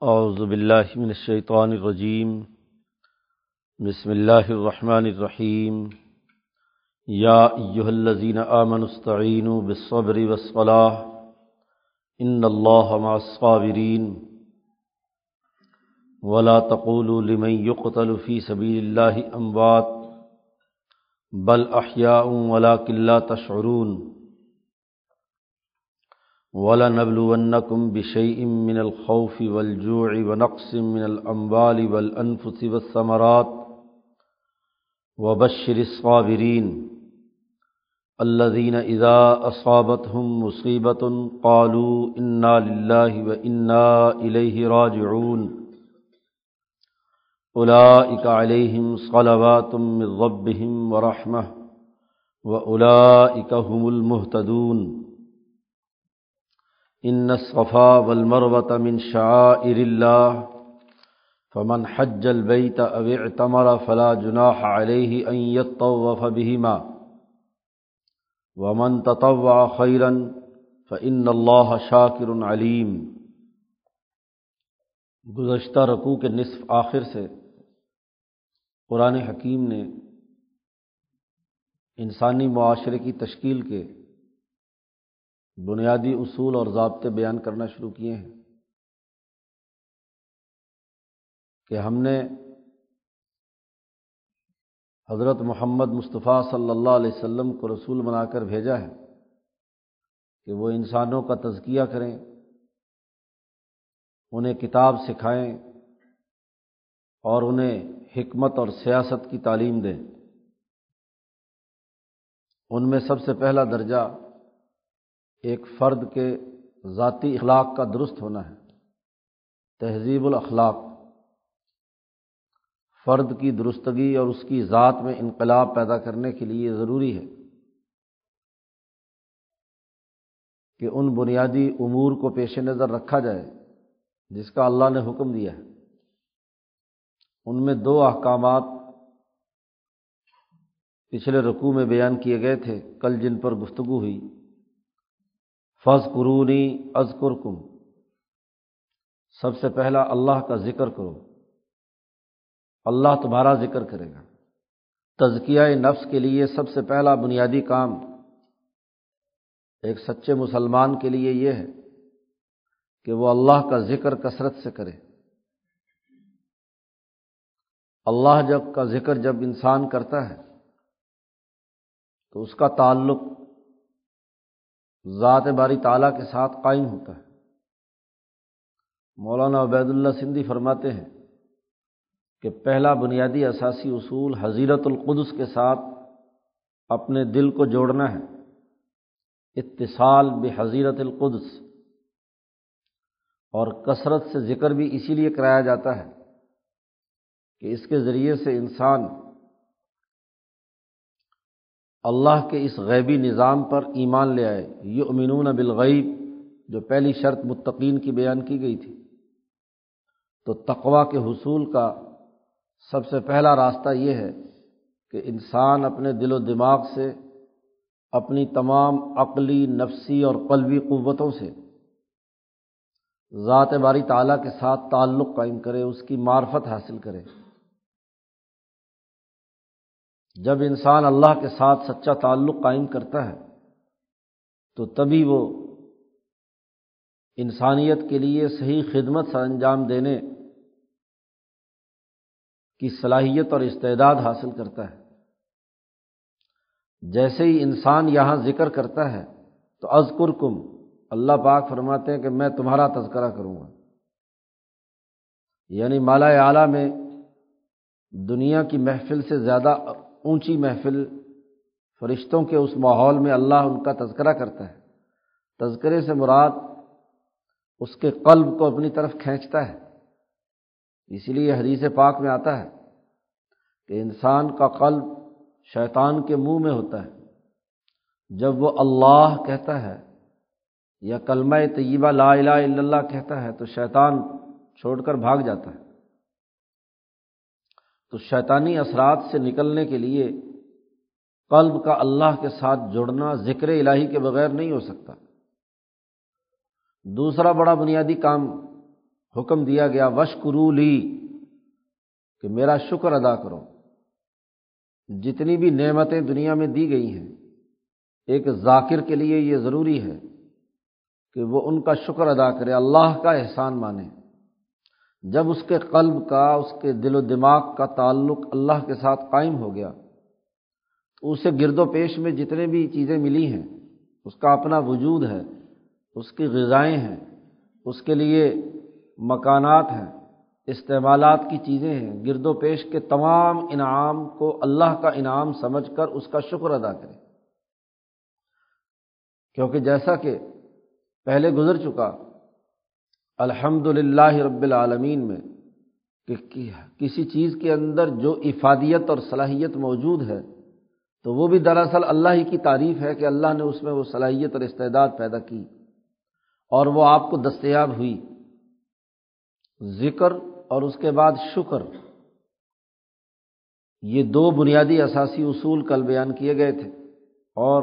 اعوذ باللہ من الشیطان الرجیم، بسم اللہ الرحمن الرحیم، یا ایہا الذین آمنوا استعینوا بالصبر والصلاح، ان اللہ مع الصابرین، ولا تقولوا لمن يقتل في سبيل الله اموات، بل احیاء ولكن لا تشعرون۔ وَلَنَبْلُوَنَّكُمْ بِشَيْءٍ مِّنَ الْخَوْفِ وَالْجُوعِ وَنَقْصٍ مِّنَ الْأَمْوَالِ وَالْأَنفُسِ وَالثَّمَرَاتِ وَبَشِّرِ الصَّابِرِينَ الَّذِينَ إِذَا أَصَابَتْهُم مُّصِيبَةٌ قَالُوا إِنَّا لِلَّهِ وَإِنَّا إِلَيْهِ رَاجِعُونَ أُولَٰئِكَ عَلَيْهِمْ صَلَوَاتٌ مِّن رَّبِّهِمْ وَرَحْمَةٌ وَأُولَٰئِكَ هُمُ الْمُهْتَدُونَ ان صفا والمروة من شعائر اللہ فمن حج البیت او اعتمر فلا جناح علیہ ان يطوف بهما. ومن تطوع خیرا فان اللہ شاکر علیم گزشتہ رقوع کے نصف آخر سے قرآن حکیم نے انسانی معاشرے کی تشکیل کے بنیادی اصول اور ضابطے بیان کرنا شروع کیے ہیں کہ ہم نے حضرت محمد مصطفیٰ صلی اللہ علیہ وسلم کو رسول بنا کر بھیجا ہے کہ وہ انسانوں کا تزکیہ کریں، انہیں کتاب سکھائیں اور انہیں حکمت اور سیاست کی تعلیم دیں۔ ان میں سب سے پہلا درجہ ایک فرد کے ذاتی اخلاق کا درست ہونا ہے۔ تہذیب الاخلاق۔ فرد کی درستگی اور اس کی ذات میں انقلاب پیدا کرنے کے لیے ضروری ہے کہ ان بنیادی امور کو پیش نظر رکھا جائے جس کا اللہ نے حکم دیا ہے۔ ان میں دو احکامات پچھلے رقوع میں بیان کیے گئے تھے، کل جن پر گفتگو ہوئی۔ فض قرونی ازکر کم سب سے پہلا اللہ کا ذکر کرو۔ اللہ تمہارا ذکر کرے گا۔ تزکیہ نفس کے لیے سب سے پہلا بنیادی کام۔ ایک سچے مسلمان کے لیے یہ ہے کہ وہ اللہ کا ذکر کثرت سے کرے۔ اللہ جب کا ذکر جب انسان کرتا ہے تو اس کا تعلق ذات باری تعالیٰ کے ساتھ قائم ہوتا ہے۔ مولانا عبید اللہ سندھی فرماتے ہیں کہ پہلا بنیادی اثاثی اصول حضیرت القدس کے ساتھ اپنے دل کو جوڑنا ہے۔ اتصال بے حضیرت القدس۔ اور کثرت سے ذکر بھی اسی لیے کرایا جاتا ہے کہ اس کے ذریعے سے انسان اللہ کے اس غیبی نظام پر ایمان لے آئے۔ یہ امنون بالغیب، جو پہلی شرط متقین کی بیان کی گئی تھی۔ تو تقوا کے حصول کا سب سے پہلا راستہ یہ ہے کہ انسان اپنے دل و دماغ سے، اپنی تمام عقلی، نفسی اور قلبی قوتوں سے ذات باری تعالیٰ کے ساتھ تعلق قائم کرے، اس کی معرفت حاصل کرے۔ جب انسان اللہ کے ساتھ سچا تعلق قائم کرتا ہے، تو تبھی وہ انسانیت کے لیے صحیح خدمت سر انجام دینے کی صلاحیت اور استعداد حاصل کرتا ہے۔ جیسے ہی انسان یہاں ذکر کرتا ہے، تو ازکر کم اللہ پاک فرماتے ہیں کہ میں تمہارا تذکرہ کروں گا۔ یعنی مالا اعلیٰ میں دنیا کی محفل سے زیادہ اونچی محفل فرشتوں کے اس ماحول میں اللہ ان کا تذکرہ کرتا ہے۔ تذکرے سے مراد اس کے قلب کو اپنی طرف کھینچتا ہے۔ اسی لیے حدیث پاک میں آتا ہے کہ انسان کا قلب شیطان کے منہ میں ہوتا ہے۔ جب وہ اللہ کہتا ہے یا کلمہ طیبہ لا الہ الا اللہ کہتا ہے تو شیطان چھوڑ کر بھاگ جاتا ہے۔ تو شیطانی اثرات سے نکلنے کے لیے قلب کا اللہ کے ساتھ جڑنا ذکر الہی کے بغیر نہیں ہو سکتا۔ دوسرا بڑا بنیادی کام حکم دیا گیا وشکرو لی، کہ میرا شکر ادا کرو۔ جتنی بھی نعمتیں دنیا میں دی گئی ہیں، ایک ذاکر کے لیے یہ ضروری ہے کہ وہ ان کا شکر ادا کرے، اللہ کا احسان مانے۔ جب اس کے قلب کا، اس کے دل و دماغ کا تعلق اللہ کے ساتھ قائم ہو گیا، تو اسے گرد و پیش میں جتنے بھی چیزیں ملی ہیں، اس کا اپنا وجود ہے، اس کی غذائیں ہیں، اس کے لیے مکانات ہیں، استعمالات کی چیزیں ہیں، گرد و پیش کے تمام انعام کو اللہ کا انعام سمجھ کر اس کا شکر ادا کرے۔ کیونکہ جیسا کہ پہلے گزر چکا الحمد للہ رب العالمین میں کہ کسی چیز کے اندر جو افادیت اور صلاحیت موجود ہے، تو وہ بھی دراصل اللہ ہی کی تعریف ہے کہ اللہ نے اس میں وہ صلاحیت اور استعداد پیدا کی اور وہ آپ کو دستیاب ہوئی۔ ذکر اور اس کے بعد شکر۔ یہ دو بنیادی اثاثی اصول کل بیان کیے گئے تھے اور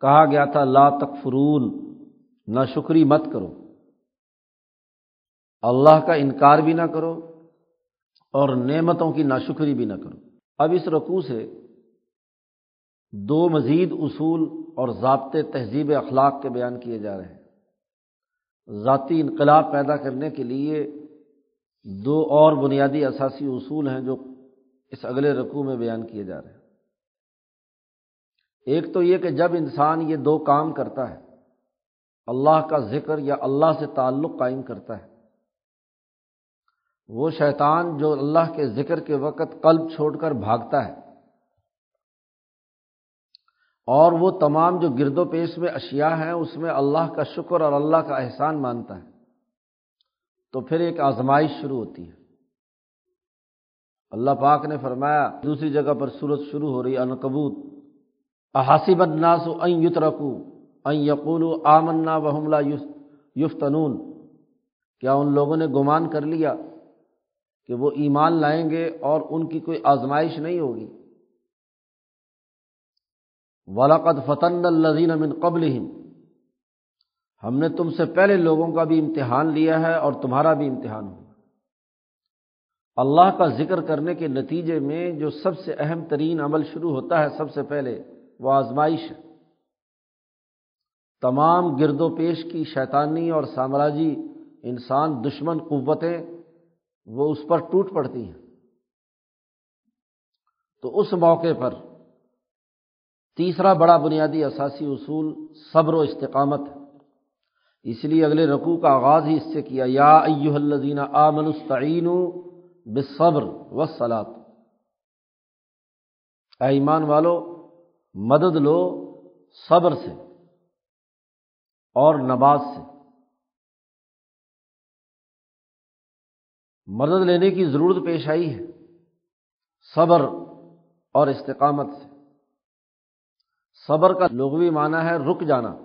کہا گیا تھا، لا تکفرون نہ شکری مت کرو۔ اللہ کا انکار بھی نہ کرو اور نعمتوں کی ناشکری بھی نہ کرو۔ اب اس رقوع سے دو مزید اصول اور ضابطے تہذیب اخلاق کے بیان کیے جا رہے ہیں۔ ذاتی انقلاب پیدا کرنے کے لیے دو اور بنیادی اثاثی اصول ہیں جو اس اگلے رقوع میں بیان کیے جا رہے ہیں۔ ایک تو یہ کہ جب انسان یہ دو کام کرتا ہے، اللہ کا ذکر یا اللہ سے تعلق قائم کرتا ہے وہ شیطان جو اللہ کے ذکر کے وقت قلب چھوڑ کر بھاگتا ہے اور وہ تمام جو گرد و پیش میں اشیاء ہیں، اس میں اللہ کا شکر اور اللہ کا احسان مانتا ہے۔ تو پھر ایک آزمائش شروع ہوتی ہے۔ اللہ پاک نے فرمایا، دوسری جگہ پر صورت شروع ہو رہی انکبوت احاسب الناس این یت رکو این یقول آمنا وحملہ یفتنون۔ کیا ان لوگوں نے گمان کر لیا؟ کہ وہ ایمان لائیں گے اور ان کی کوئی آزمائش نہیں ہوگی۔ ولاقد فتن الزین امن قبل ہم نے تم سے پہلے لوگوں کا بھی امتحان لیا ہے اور تمہارا بھی امتحان ہو اللہ کا ذکر کرنے کے نتیجے میں جو سب سے اہم ترین عمل شروع ہوتا ہے سب سے پہلے وہ آزمائش ہے۔ تمام گرد و پیش کی شیطانی اور سامراجی انسان دشمن قوتیں وہ اس پر ٹوٹ پڑتی ہیں۔ تو اس موقع پر تیسرا بڑا بنیادی اثاثی اصول صبر و استقامت ہے۔ اس لیے اگلے رقوع کا آغاز ہی اس سے کیا۔ یا ایو الزین آ منستعین بصبر و سلاد ایمان والو، مدد لو صبر سے اور نماز سے۔ مدد لینے کی ضرورت پیش آئی ہے، صبر اور استقامت سے۔ صبر کا لغوی معنی ہے رک جانا،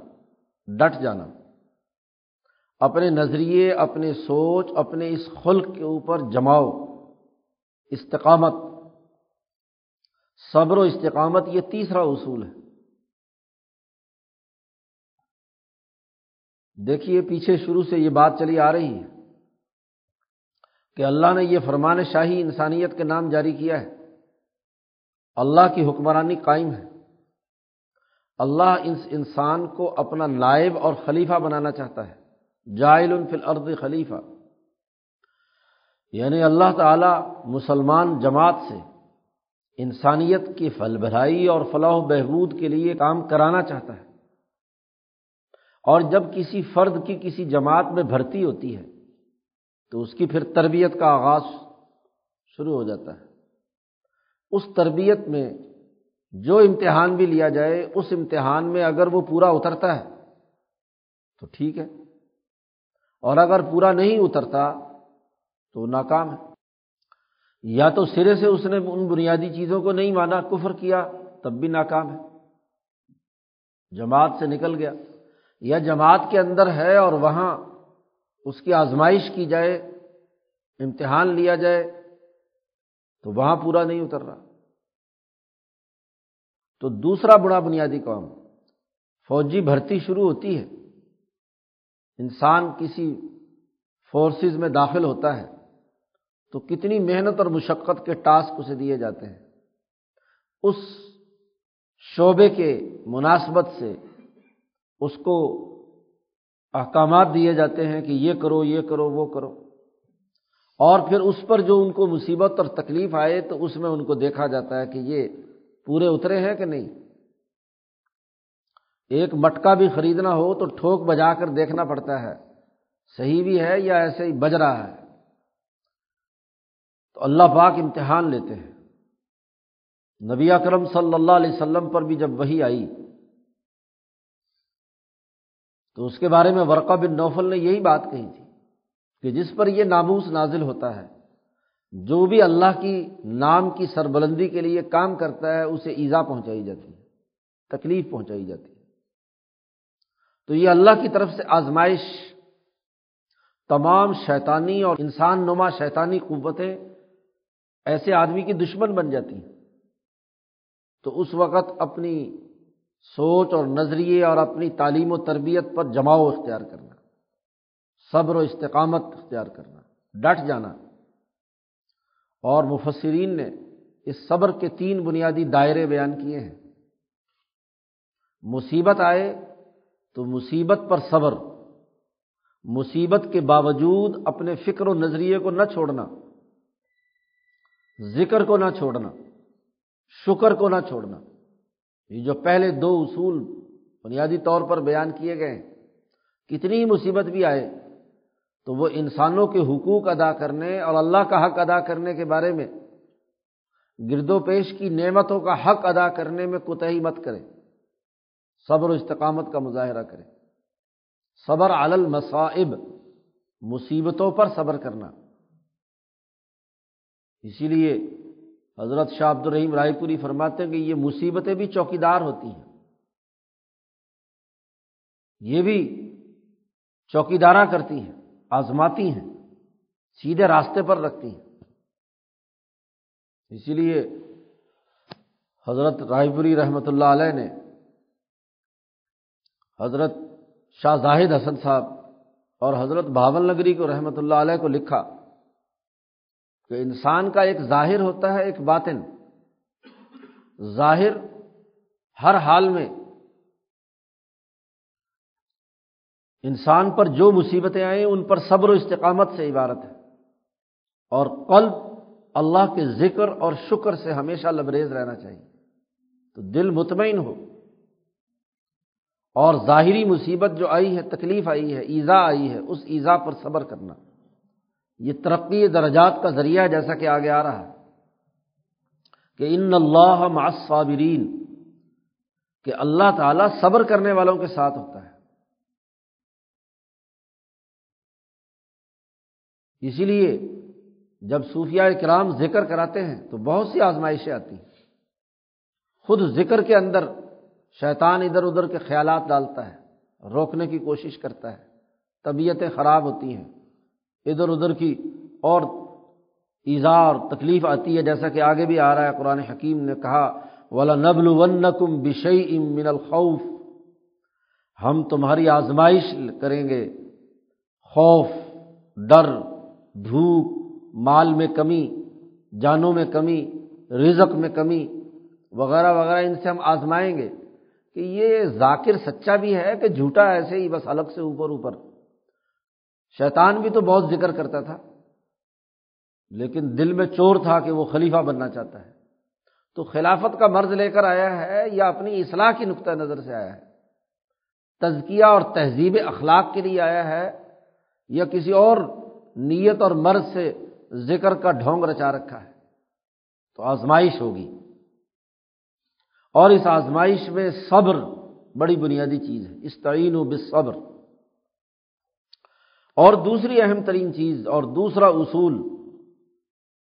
ڈٹ جانا۔ اپنے نظریے، اپنے سوچ، اپنے اس خلق کے اوپر جماؤ، استقامت۔ صبر و استقامت یہ تیسرا اصول ہے۔ دیکھیے، پیچھے شروع سے یہ بات چلی آ رہی ہے۔ کہ اللہ نے یہ فرمان شاہی انسانیت کے نام جاری کیا ہے۔ اللہ کی حکمرانی قائم ہے۔ اللہ اس انسان کو اپنا نائب اور خلیفہ بنانا چاہتا ہے۔ جائل فل ارد خلیفہ۔ یعنی اللہ تعالیٰ مسلمان جماعت سے انسانیت کی فل بھرائی اور فلاح و بہبود کے لیے کام کرانا چاہتا ہے۔ اور جب کسی فرد کی کسی جماعت میں بھرتی ہوتی ہے تو اس کی پھر تربیت کا آغاز شروع ہو جاتا ہے۔ اس تربیت میں جو امتحان بھی لیا جائے، اس امتحان میں اگر وہ پورا اترتا ہے تو ٹھیک ہے۔ اور اگر پورا نہیں اترتا تو ناکام ہے۔ یا تو سرے سے اس نے ان بنیادی چیزوں کو نہیں مانا، کفر کیا، تب بھی ناکام ہے۔ جماعت سے نکل گیا۔ یا جماعت کے اندر ہے اور وہاں اس کی آزمائش کی جائے، امتحان لیا جائے، تو وہاں پورا نہیں اتر رہا۔ تو دوسرا بڑا بنیادی کام، فوجی بھرتی شروع ہوتی ہے۔ انسان کسی فورسز میں داخل ہوتا ہے، تو کتنی محنت اور مشقت کے ٹاسک اسے دیے جاتے ہیں۔ اس شعبے کے مناسبت سے، اس کو احکامات دیے جاتے ہیں کہ یہ کرو یہ کرو، وہ کرو۔ اور پھر اس پر جو ان کو مصیبت اور تکلیف آئے تو اس میں ان کو دیکھا جاتا ہے کہ یہ پورے اترے ہیں کہ نہیں۔ ایک مٹکا بھی خریدنا ہو تو ٹھوک بجا کر دیکھنا پڑتا ہے۔ صحیح بھی ہے یا ایسے ہی بج رہا ہے؟ تو اللہ پاک امتحان لیتے ہیں۔ نبی اکرم صلی اللہ علیہ وسلم پر بھی جب وہی آئی تو اس کے بارے میں ورقہ بن نوفل نے یہی بات کہی تھی کہ جس پر یہ ناموس نازل ہوتا ہے، جو بھی اللہ کی نام کی سربلندی کے لیے کام کرتا ہے، اسے ایزا پہنچائی جاتی ہے، تکلیف پہنچائی جاتی ہے۔ تو یہ اللہ کی طرف سے آزمائش، تمام شیطانی اور انسان نما شیطانی قوتیں ایسے آدمی کی دشمن بن جاتی ہیں۔ تو اس وقت اپنی سوچ اور نظریے اور اپنی تعلیم و تربیت پر جماؤ اختیار کرنا، صبر و استقامت اختیار کرنا، ڈٹ جانا۔ اور مفسرین نے اس صبر کے تین بنیادی دائرے بیان کیے ہیں۔ مصیبت آئے تو مصیبت پر صبر، مصیبت کے باوجود اپنے فکر و نظریے کو نہ چھوڑنا، ذکر کو نہ چھوڑنا، شکر کو نہ چھوڑنا۔ یہ جو پہلے دو اصول بنیادی طور پر بیان کیے گئے ہیں، کتنی مصیبت بھی آئے تو وہ انسانوں کے حقوق ادا کرنے اور اللہ کا حق ادا کرنے کے بارے میں گرد و پیش کی نعمتوں کا حق ادا کرنے میں کوتہی مت کرے صبر و استقامت کا مظاہرہ کرے صبر المصائب، مصیبتوں پر صبر کرنا۔ اسی لیے حضرت شاہ عبد الرحیم رائے پوری فرماتے ہیں کہ یہ مصیبتیں بھی چوکیدار ہوتی ہیں۔ یہ بھی چوکیدارہ کرتی ہیں، آزماتی ہیں، سیدھے راستے پر رکھتی ہیں۔ اسی لیے حضرت رائے پوری رحمۃ اللہ علیہ نے حضرت شاہ زاہد حسن صاحب اور حضرت بھاول نگری کو رحمۃ اللہ علیہ کو لکھا۔ کہ انسان کا ایک ظاہر ہوتا ہے، ایک باطن۔ ظاہر ہر حال میں انسان پر جو مصیبتیں آئیں، ان پر صبر و استقامت سے عبارت ہے۔ اور قلب اللہ کے ذکر اور شکر سے ہمیشہ لبریز رہنا چاہیے۔ تو دل مطمئن ہو۔ اور ظاہری مصیبت جو آئی ہے، تکلیف آئی ہے، ایزا آئی ہے، اس ایزا پر صبر کرنا۔ یہ ترقی درجات کا ذریعہ ہے جیسا کہ آگے آ رہا ہے کہ ان اللہ معصابرین کہ اللہ تعالیٰ صبر کرنے والوں کے ساتھ ہوتا ہے۔ اسی لیے جب صوفیہ کرام ذکر کراتے ہیں تو بہت سی آزمائشیں آتی ہیں۔ خود ذکر کے اندر شیطان ادھر ادھر کے خیالات ڈالتا ہے، روکنے کی کوشش کرتا ہے، طبیعتیں خراب ہوتی ہیں۔ ادھر ادھر کی اور ایزا اور تکلیف آتی ہے، جیسا کہ آگے بھی آ رہا ہے، قرآن حکیم نے کہا ولا نبل ون کم بشئی ام من الخوف۔ ہم تمہاری آزمائش کریں گے۔ خوف، ڈر دھوپ مال میں کمی، جانوں میں کمی، رزق میں کمی، وغیرہ وغیرہ، ان سے ہم آزمائیں گے۔ کہ یہ ذاکر سچا بھی ہے کہ جھوٹا ایسے ہی، بس الگ سے اوپر اوپر۔ شیطان بھی تو بہت ذکر کرتا تھا، لیکن دل میں چور تھا کہ وہ خلیفہ بننا چاہتا ہے۔ تو خلافت کا مرض لے کر آیا ہے یا اپنی اصلاح کی نقطۂ نظر سے آیا ہے؟ تزکیہ اور تہذیب اخلاق کے لیے آیا ہے یا کسی اور نیت اور مرض سے ذکر کا ڈھونگ رچا رکھا ہے؟ تو آزمائش ہوگی۔ اور اس آزمائش میں صبر بڑی بنیادی چیز ہے۔ اس تعین و بصبر اور دوسری اہم ترین چیز اور دوسرا اصول،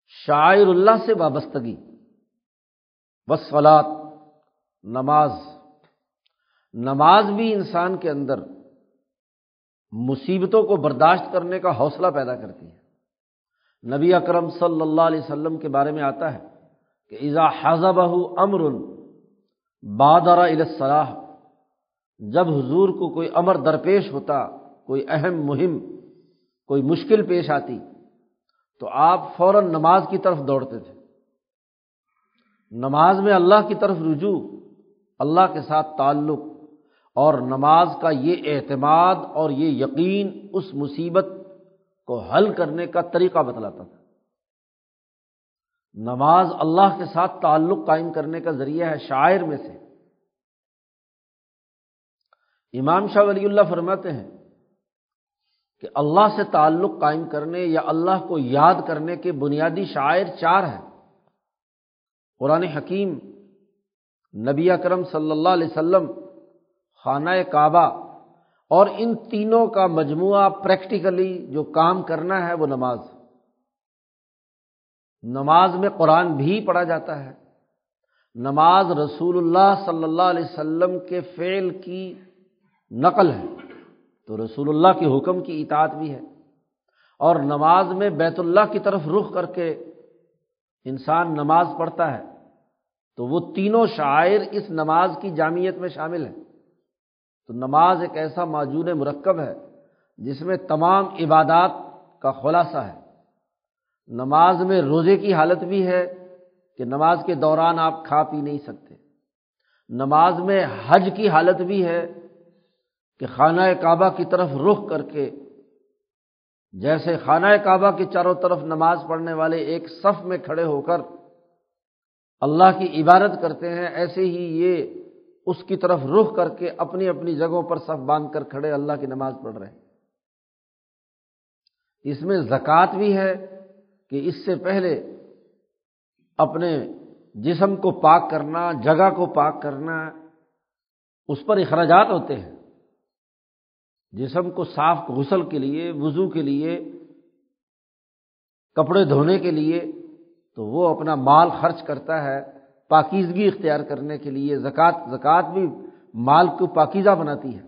شاعر اللہ سے وابستگی وسلات نماز۔ نماز بھی انسان کے اندر مصیبتوں کو برداشت کرنے کا حوصلہ پیدا کرتی ہے۔ نبی اکرم صلی اللہ علیہ وسلم کے بارے میں آتا ہے کہ ایزا حضب امر بادرا الصلاح جب حضور کو کوئی امر درپیش ہوتا، کوئی اہم مہم کوئی مشکل پیش آتی تو آپ فوراً نماز کی طرف دوڑتے تھے۔ نماز میں اللہ کی طرف رجوع، اللہ کے ساتھ تعلق اور نماز کا یہ اعتماد اور یہ یقین اس مصیبت کو حل کرنے کا طریقہ بتلاتا تھا۔ نماز اللہ کے ساتھ تعلق قائم کرنے کا ذریعہ ہے شاعر میں سے۔ امام شاہ ولی اللہ فرماتے ہیں کہ اللہ سے تعلق قائم کرنے یا اللہ کو یاد کرنے کے بنیادی شاعر چار ہیں۔ قرآن حکیم، نبی اکرم صلی اللہ علیہ وسلم، خانہ کعبہ، اور ان تینوں کا مجموعہ پریکٹیکلی جو کام کرنا ہے وہ نماز۔ نماز میں قرآن بھی پڑھا جاتا ہے۔ نماز رسول اللہ صلی اللہ علیہ وسلم کے فعل کی نقل ہے۔ تو رسول اللہ کے حکم کی اطاعت بھی ہے۔ اور نماز میں بیت اللہ کی طرف رخ کر کے انسان نماز پڑھتا ہے، تو وہ تینوں شاعر اس نماز کی جامعت میں شامل ہیں۔ تو نماز ایک ایسا معجون مرکب ہے جس میں تمام عبادات کا خلاصہ ہے۔ نماز میں روزے کی حالت بھی ہے کہ نماز کے دوران آپ کھا پی نہیں سکتے۔ نماز میں حج کی حالت بھی ہے کہ خانہ کعبہ کی طرف رخ کر کے، جیسے خانہ کعبہ کے چاروں طرف نماز پڑھنے والے ایک صف میں کھڑے ہو کر اللہ کی عبادت کرتے ہیں، ایسے ہی یہ اس کی طرف رخ کر کے اپنی اپنی جگہوں پر صف باندھ کر کھڑے اللہ کی نماز پڑھ رہے ہیں۔ اس میں زکوٰۃ بھی ہے کہ اس سے پہلے اپنے جسم کو پاک کرنا، جگہ کو پاک کرنا، اس پر اخراجات ہوتے ہیں۔ جسم کو صاف غسل کے لیے، وضو کے لیے، کپڑے دھونے کے لیے، تو وہ اپنا مال خرچ کرتا ہے پاکیزگی اختیار کرنے کے لیے۔ زکوٰۃ زکوٰۃ بھی مال کو پاکیزہ بناتی ہے۔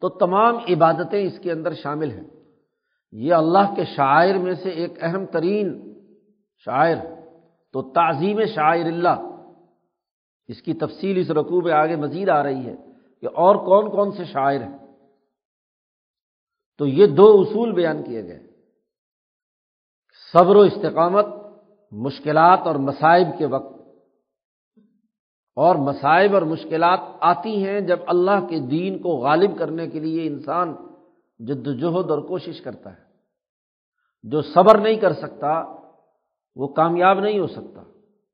تو تمام عبادتیں اس کے اندر شامل ہیں۔ یہ اللہ کے شاعر میں سے ایک اہم ترین شاعر، تو تعظیم شاعر اللہ۔ اس کی تفصیل اس رقوع میں آگے مزید آ رہی ہے کہ اور کون کون سے شاعر ہیں۔ تو یہ دو اصول بیان کیے گئے۔ صبر و استقامت مشکلات اور مصائب کے وقت۔ اور مصائب اور مشکلات آتی ہیں جب اللہ کے دین کو غالب کرنے کے لیے انسان جد وجہد اور کوشش کرتا ہے۔ جو صبر نہیں کر سکتا، وہ کامیاب نہیں ہو سکتا۔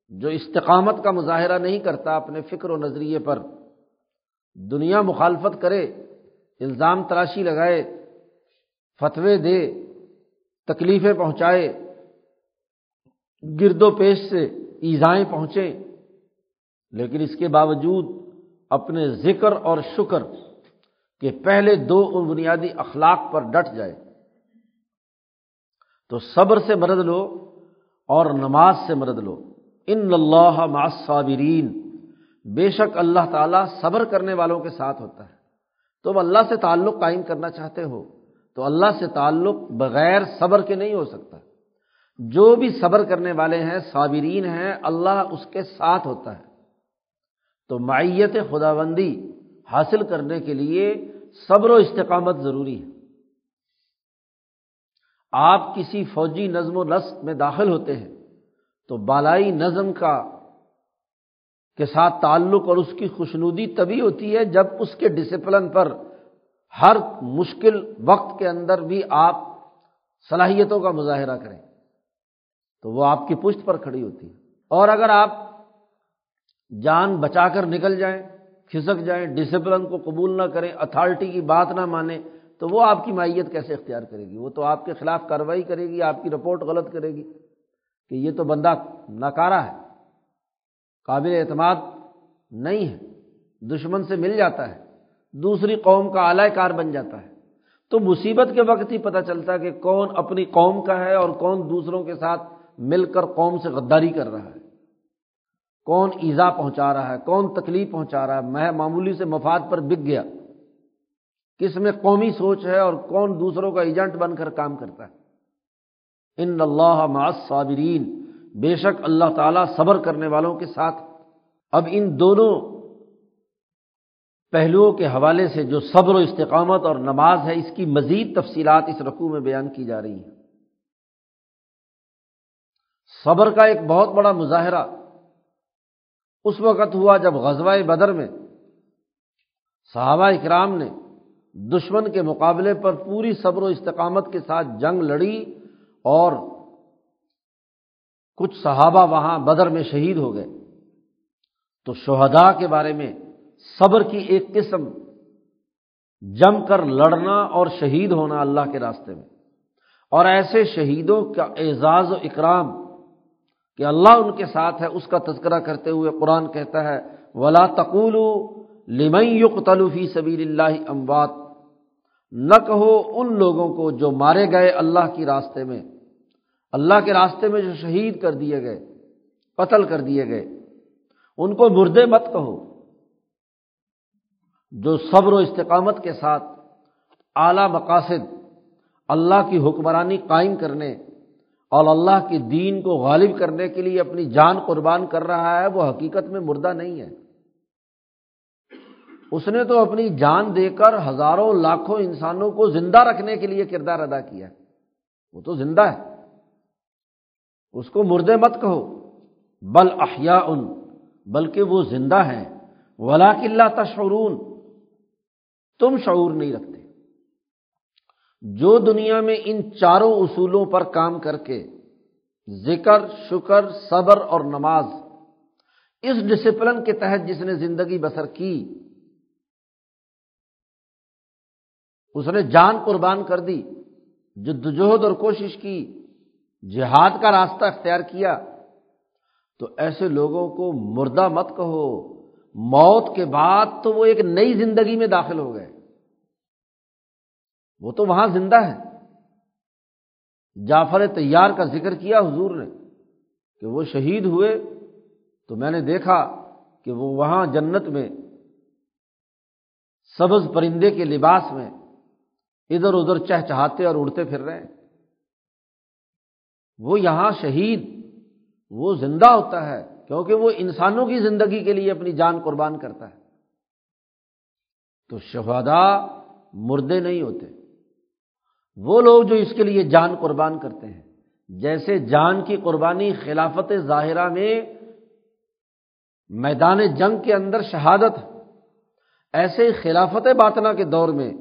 جو استقامت کا مظاہرہ نہیں کرتا اپنے فکر و نظریے پر، دنیا مخالفت کرے، الزام تراشی لگائے فتوے دے، تکلیفیں پہنچائے، گرد و پیش سے ایزائیں پہنچیں لیکن اس کے باوجود اپنے ذکر اور شکر کے پہلے دو بنیادی اخلاق پر ڈٹ جائے۔ تو صبر سے مدد لو اور نماز سے مدد لو۔ ان اللہ معصابرین بے شک اللہ تعالیٰ صبر کرنے والوں کے ساتھ ہوتا ہے۔ تم اللہ سے تعلق قائم کرنا چاہتے ہو۔ تو اللہ سے تعلق بغیر صبر کے نہیں ہو سکتا۔ جو بھی صبر کرنے والے ہیں، صابرین ہیں، اللہ اس کے ساتھ ہوتا ہے۔ تو معیت خدا بندی حاصل کرنے کے لیے صبر و استقامت ضروری ہے۔ آپ کسی فوجی نظم و نسق میں داخل ہوتے ہیں، تو بالائی نظم کا، کے ساتھ تعلق اور اس کی خوشنودی تبھی ہوتی ہے جب اس کے ڈسپلن پر ہر مشکل وقت کے اندر بھی آپ صلاحیتوں کا مظاہرہ کریں تو وہ آپ کی پشت پر کھڑی ہوتی ہے۔ اور اگر آپ جان بچا کر نکل جائیں، کھسک جائیں ڈسپلن کو قبول نہ کریں اتھارٹی کی بات نہ مانیں، تو وہ آپ کی مائیت کیسے اختیار کرے گی؟ وہ تو آپ کے خلاف کارروائی کرے گی، آپ کی رپورٹ غلط کرے گی کہ یہ تو بندہ ناکارہ ہے، قابل اعتماد نہیں ہے، دشمن سے مل جاتا ہے۔ دوسری قوم کا اعلی کار بن جاتا ہے۔ تو مصیبت کے وقت ہی پتہ چلتا ہے کہ کون اپنی قوم کا ہے اور کون دوسروں کے ساتھ مل کر قوم سے غداری کر رہا ہے۔ کون ایزا پہنچا رہا ہے، کون تکلیف پہنچا رہا ہے، میں معمولی سے مفاد پر بک گیا۔ کس میں قومی سوچ ہے اور کون دوسروں کا ایجنٹ بن کر کام کرتا ہے۔ ان اللہ صابرین بے شک اللہ تعالیٰ صبر کرنے والوں کے ساتھ۔ اب ان دونوں پہلوؤں کے حوالے سے جو صبر و استقامت اور نماز ہے، اس کی مزید تفصیلات اس رقو میں بیان کی جا رہی ہیں۔ صبر کا ایک بہت بڑا مظاہرہ اس وقت ہوا جب غزوہ بدر میں صحابہ اکرام نے دشمن کے مقابلے پر پوری صبر و استقامت کے ساتھ جنگ لڑی اور کچھ صحابہ وہاں بدر میں شہید ہو گئے۔ تو شہدا کے بارے میں صبر کی ایک قسم، جم کر لڑنا اور شہید ہونا اللہ کے راستے میں۔ اور ایسے شہیدوں کا اعزاز و اکرام کہ اللہ ان کے ساتھ ہے، اس کا تذکرہ کرتے ہوئے قرآن کہتا ہے، ولا تقول لمن تلوفی سبیل اللہ اموات نہ کہو ان لوگوں کو جو مارے گئے اللہ کی راستے میں۔ اللہ کے راستے میں جو شہید کر دیے گئے، قتل کر دیے گئے۔ ان کو مردے مت کہو۔ جو صبر و استقامت کے ساتھ اعلی مقاصد اللہ کی حکمرانی قائم کرنے اور اللہ کے دین کو غالب کرنے کے لیے اپنی جان قربان کر رہا ہے، وہ حقیقت میں مردہ نہیں ہے۔ اس نے تو اپنی جان دے کر ہزاروں لاکھوں انسانوں کو زندہ رکھنے کے لیے کردار ادا کیا وہ تو زندہ ہے۔ اس کو مردے مت کہو۔ بل احیا ان بلکہ وہ زندہ ہے ولا کلّہ تشعرون۔ تم شعور نہیں رکھتے۔ جو دنیا میں ان چاروں اصولوں پر کام کر کے ذکر، شکر، صبر اور نماز اس ڈسپلن کے تحت جس نے زندگی بسر کی، اس نے جان قربان کر دی جدوجہد اور کوشش کی، جہاد کا راستہ اختیار کیا، تو ایسے لوگوں کو مردہ مت کہو۔ موت کے بعد تو وہ ایک نئی زندگی میں داخل ہو گئے۔ وہ تو وہاں زندہ ہے جعفر تیار کا ذکر کیا حضور نے کہ وہ شہید ہوئے تو میں نے دیکھا کہ وہ وہاں جنت میں، سبز پرندے کے لباس میں ادھر ادھر چہچہاتے اور اڑتے پھر رہے ہیں۔ وہ یہاں شہید، وہ زندہ ہوتا ہے۔ کیونکہ وہ انسانوں کی زندگی کے لیے اپنی جان قربان کرتا ہے۔ تو شہدا مردے نہیں ہوتے۔ وہ لوگ جو اس کے لیے جان قربان کرتے ہیں، جیسے جان کی قربانی خلافت ظاہرہ میں میدان جنگ کے اندر شہادت، ایسے ہی خلافت باطنا کے دور میں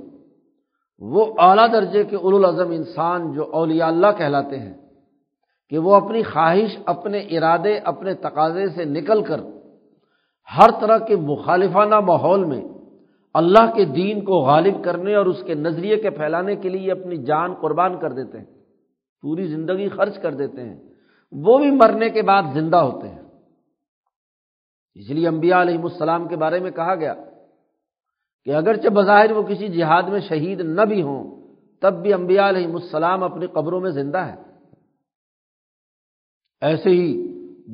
وہ اعلیٰ درجے کے الاظم انسان جو اولیاء اللہ کہلاتے ہیں۔ کہ وہ اپنی خواہش، اپنے ارادے، اپنے تقاضے سے نکل کر ہر طرح کے مخالفانہ ماحول میں اللہ کے دین کو غالب کرنے اور اس کے نظریے کے پھیلانے کے لیے اپنی جان قربان کر دیتے ہیں، پوری زندگی خرچ کر دیتے ہیں۔ وہ بھی مرنے کے بعد زندہ ہوتے ہیں۔ اس لیے امبیا علیہ السلام کے بارے میں کہا گیا کہ اگرچہ بظاہر وہ کسی جہاد میں شہید نہ بھی ہوں، تب بھی امبیا علیہ السلام اپنی قبروں میں زندہ ہے ایسے ہی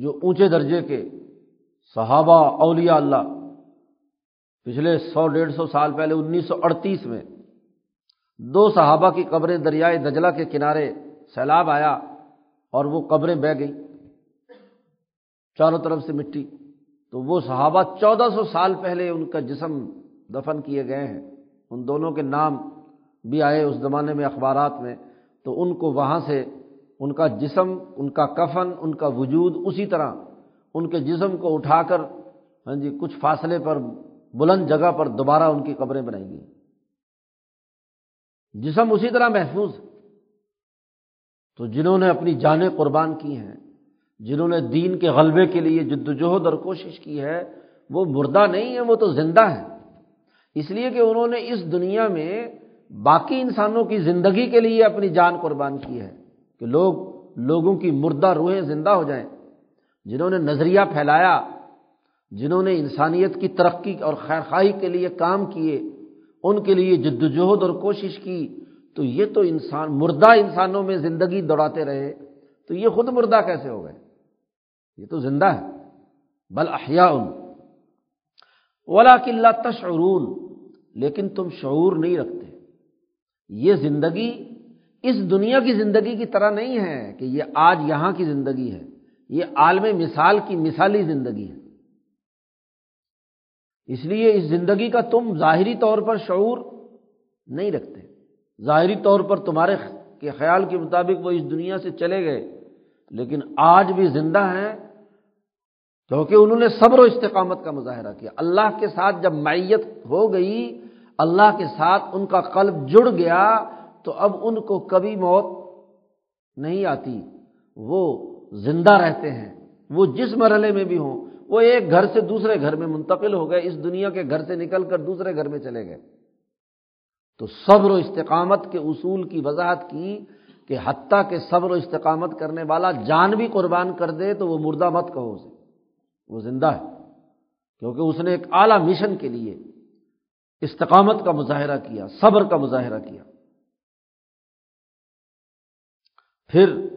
جو اونچے درجے کے صحابہ اولیاء اللہ، پچھلے سو ڈیڑھ سو سال پہلے انیس سو اڑتیس میں دو صحابہ کی قبریں دریائے دجلہ کے کنارے سیلاب آیا اور وہ قبریں بہ گئیں، چاروں طرف سے مٹی۔ تو وہ صحابہ چودہ سو سال پہلے ان کا جسم دفن کیے گئے ہیں۔ ان دونوں کے نام بھی آئے اس زمانے میں اخبارات میں، تو ان کو وہاں سے ان کا جسم، ان کا کفن، ان کا وجود اسی طرح ان کے جسم کو اٹھا کر ہاں جی کچھ فاصلے پر، بلند جگہ پر دوبارہ ان کی قبریں بنائی گئی جسم اسی طرح محفوظ۔ تو جنہوں نے اپنی جانیں قربان کی ہیں، جنہوں نے دین کے غلبے کے لیے جدوجہد اور کوشش کی ہے، وہ مردہ نہیں ہے وہ تو زندہ ہے اس لیے کہ انہوں نے اس دنیا میں باقی انسانوں کی زندگی کے لیے اپنی جان قربان کی ہے۔ کہ لوگ لوگوں کی مردہ روحیں زندہ ہو جائیں، جنہوں نے نظریہ پھیلایا، جنہوں نے انسانیت کی ترقی اور خیر خواہی کے لیے کام کیے، ان کے لیے جد وجہد اور کوشش کی، تو یہ تو انسان، مردہ انسانوں میں زندگی دوڑاتے رہے، تو یہ خود مردہ کیسے ہو گئے؟ یہ تو زندہ ہے۔ بل احیا ان ولا کلّہ تشعرون، لیکن تم شعور نہیں رکھتے۔ یہ زندگی اس دنیا کی زندگی کی طرح نہیں ہے کہ یہ آج یہاں کی زندگی ہے، یہ عالم مثال کی مثالی زندگی ہے۔ اس لیے اس زندگی کا تم ظاہری طور پر شعور نہیں رکھتے۔ ظاہری طور پر تمہارے کے خیال کے مطابق وہ اس دنیا سے چلے گئے، لیکن آج بھی زندہ ہیں کیونکہ انہوں نے صبر و استقامت کا مظاہرہ کیا۔ اللہ کے ساتھ جب معیت ہو گئی، اللہ کے ساتھ ان کا قلب جڑ گیا تو اب ان کو کبھی موت نہیں آتی۔ وہ زندہ رہتے ہیں۔ وہ جس مرحلے میں بھی ہوں، وہ ایک گھر سے دوسرے گھر میں منتقل ہو گئے، اس دنیا کے گھر سے نکل کر دوسرے گھر میں چلے گئے۔ تو صبر و استقامت کے اصول کی وضاحت کی کہ حتیٰ کہ صبر و استقامت کرنے والا جان بھی قربان کر دے تو وہ مردہ مت کہو اسے۔ وہ زندہ ہے۔ کیونکہ اس نے ایک اعلیٰ مشن کے لیے استقامت کا مظاہرہ کیا، صبر کا مظاہرہ کیا۔ پھر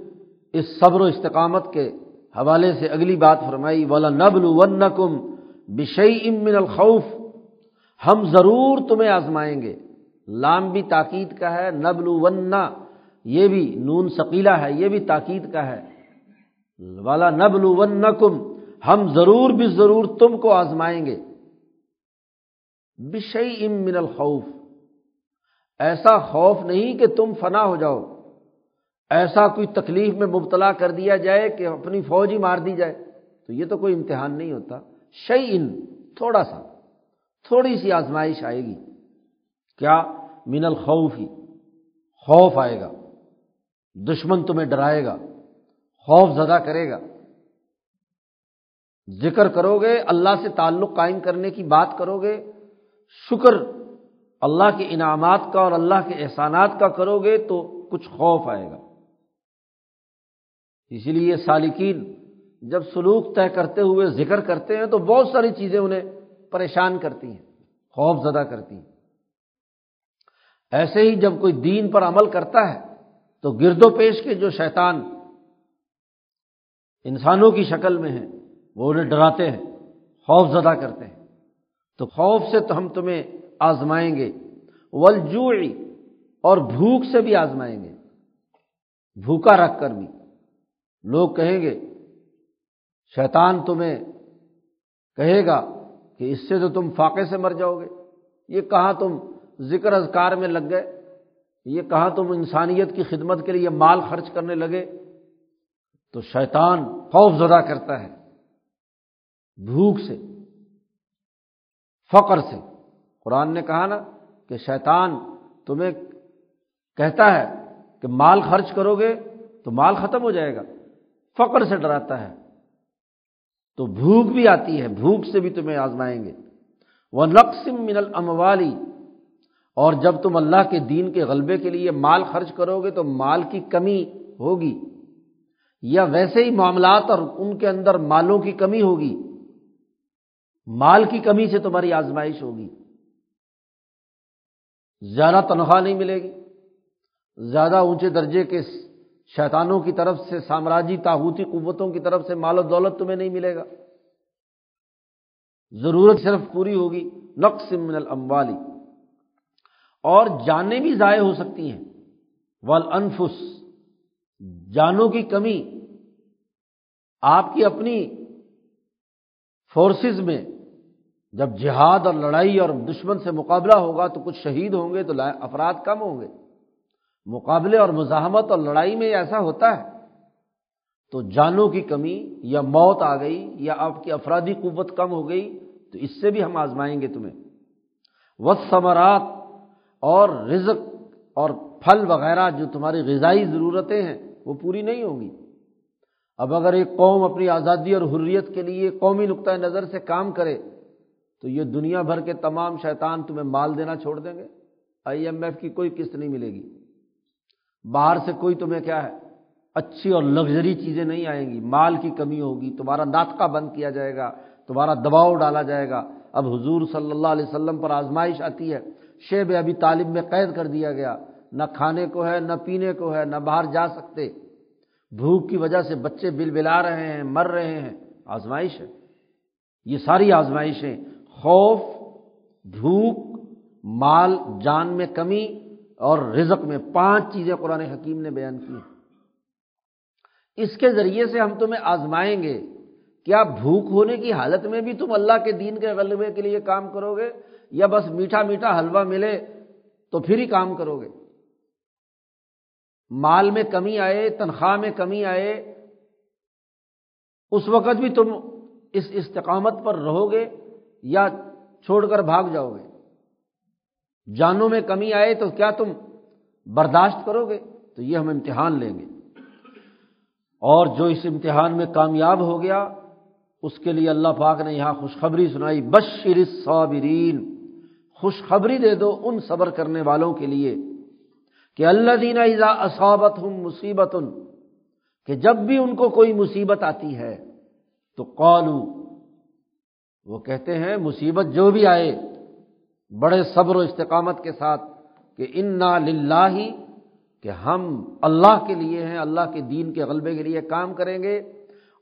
اس صبر و استقامت کے حوالے سے اگلی بات فرمائی والا نبل ون کم بشئی امن الخوف۔ ہم ضرور تمہیں آزمائیں گے۔ لام بھی تاکید کا ہے نبل ون یہ بھی نون سکیلا ہے، یہ بھی تاکید کا ہے۔ والا نبل ون کم ہم ضرور بھی ضرور تم کو آزمائیں گے۔ بشئی ام من الخوف۔ ایسا خوف نہیں کہ تم فنا ہو جاؤ۔ ایسا کوئی تکلیف میں مبتلا کر دیا جائے کہ اپنی فوج ہی مار دی جائے، تو یہ تو کوئی امتحان نہیں ہوتا۔ شعی ان تھوڑا سا، تھوڑی سی آزمائش آئے گی۔ کیا؟ من الخوف ہی خوف آئے گا۔ دشمن تمہیں ڈرائے گا، خوف زدہ کرے گا۔ ذکر کرو گے اللہ سے تعلق قائم کرنے کی بات کرو گے شکر اللہ کے انعامات کا اور اللہ کے احسانات کا کرو گے تو کچھ خوف آئے گا۔ اسی لیے سالکین جب سلوک طے کرتے ہوئے ذکر کرتے ہیں تو بہت ساری چیزیں انہیں پریشان کرتی ہیں، خوف زدہ کرتی ہیں۔ ایسے ہی جب کوئی دین پر عمل کرتا ہے تو گرد و پیش کے جو شیطان انسانوں کی شکل میں ہیں، وہ انہیں ڈراتے ہیں، خوف زدہ کرتے ہیں۔ تو خوف سے تو ہم تمہیں آزمائیں گے ولجوئی اور بھوک سے بھی آزمائیں گے۔ بھوکا رکھ کر بھی۔ لوگ کہیں گے، شیطان تمہیں کہے گا کہ اس سے تو تم فاقے سے مر جاؤ گے۔ یہ کہاں تم ذکر اذکار میں لگ گئے؟ یہ کہاں تم انسانیت کی خدمت کے لیے مال خرچ کرنے لگے؟ تو شیطان خوف زدہ کرتا ہے، بھوک سے، فقر سے۔ قرآن نے کہا نا کہ شیطان تمہیں کہتا ہے کہ مال خرچ کرو گے تو مال ختم ہو جائے گا۔ فقر سے ڈراتا ہے۔ تو بھوک بھی آتی ہے، بھوک سے بھی تمہیں آزمائیں گے۔ وہ نقصم من الاموالی اور جب تم اللہ کے دین کے غلبے کے لیے مال خرچ کرو گے تو مال کی کمی ہوگی۔ یا ویسے ہی معاملات اور ان کے اندر مالوں کی کمی ہوگی۔ مال کی کمی سے تمہاری آزمائش ہوگی۔ زیادہ تنخواہ نہیں ملے گی۔ زیادہ اونچے درجے کے شیطانوں کی طرف سے، سامراجی تاحوتی قوتوں کی طرف سے مال و دولت تمہیں نہیں ملے گا۔ ضرورت صرف پوری ہوگی نقص من الاموالی اور جانیں بھی ضائع ہو سکتی ہیں۔ والانفس، جانوں کی کمی۔ آپ کی اپنی فورسز میں جب جہاد اور لڑائی اور دشمن سے مقابلہ ہوگا تو کچھ شہید ہوں گے تو افراد کم ہوں گے۔ مقابلے اور مزاحمت اور لڑائی میں ایسا ہوتا ہے۔ تو جانوں کی کمی یا موت آ گئی یا آپ کی افرادی قوت کم ہو گئی، تو اس سے بھی ہم آزمائیں گے تمہیں۔ وط ثمرات اور رزق اور پھل وغیرہ جو تمہاری غذائی ضرورتیں ہیں، وہ پوری نہیں ہوں گی۔ اب اگر ایک قوم اپنی آزادی اور حریت کے لیے قومی نقطۂ نظر سے کام کرے، تو یہ دنیا بھر کے تمام شیطان تمہیں مال دینا چھوڑ دیں گے۔ آئی ایم ایف کی کوئی قسط نہیں ملے گی۔ باہر سے کوئی تمہیں کیا ہے؟ اچھی اور لگژری چیزیں نہیں آئیں گی۔ مال کی کمی ہوگی، تمہارا ناطقہ بند کیا جائے گا، تمہارا دباؤ ڈالا جائے گا۔ اب حضور صلی اللہ علیہ وسلم پر آزمائش آتی ہے۔ شیب ابھی طالب میں قید کر دیا گیا۔ نہ کھانے کو ہے، نہ پینے کو ہے، نہ باہر جا سکتے۔ بھوک کی وجہ سے بچے بل بلا رہے ہیں، مر رہے ہیں۔ آزمائش ہے۔ یہ ساری آزمائشیں، خوف، بھوک، مال، جان میں کمی اور رزق میں پانچ چیزیں قرآن حکیم نے بیان کی اس کے ذریعے سے ہم تمہیں آزمائیں گے کیا بھوک ہونے کی حالت میں بھی تم اللہ کے دین کے غلبے کے لیے کام کرو گے یا بس میٹھا میٹھا حلوہ ملے تو پھر ہی کام کرو گے۔ مال میں کمی آئے، تنخواہ میں کمی آئے، اس وقت بھی تم اس استقامت پر رہو گے یا چھوڑ کر بھاگ جاؤ گے۔ جانوں میں کمی آئے تو کیا تم برداشت کرو گے؟ تو یہ ہم امتحان لیں گے۔ اور جو اس امتحان میں کامیاب ہو گیا، اس کے لیے اللہ پاک نے یہاں خوشخبری سنائی، بشر صابرین خوشخبری دے دو ان صبر کرنے والوں کے لیے کہ اللہ دینا ایزا اصابت ہوں مصیبت، کہ جب بھی ان کو کوئی مصیبت آتی ہے تو قالو وہ کہتے ہیں مصیبت جو بھی آئے بڑے صبر و استقامت کے ساتھ کہ انا لاہ کہ ہم اللہ کے لیے ہیں، اللہ کے دین کے غلبے کے لیے کام کریں گے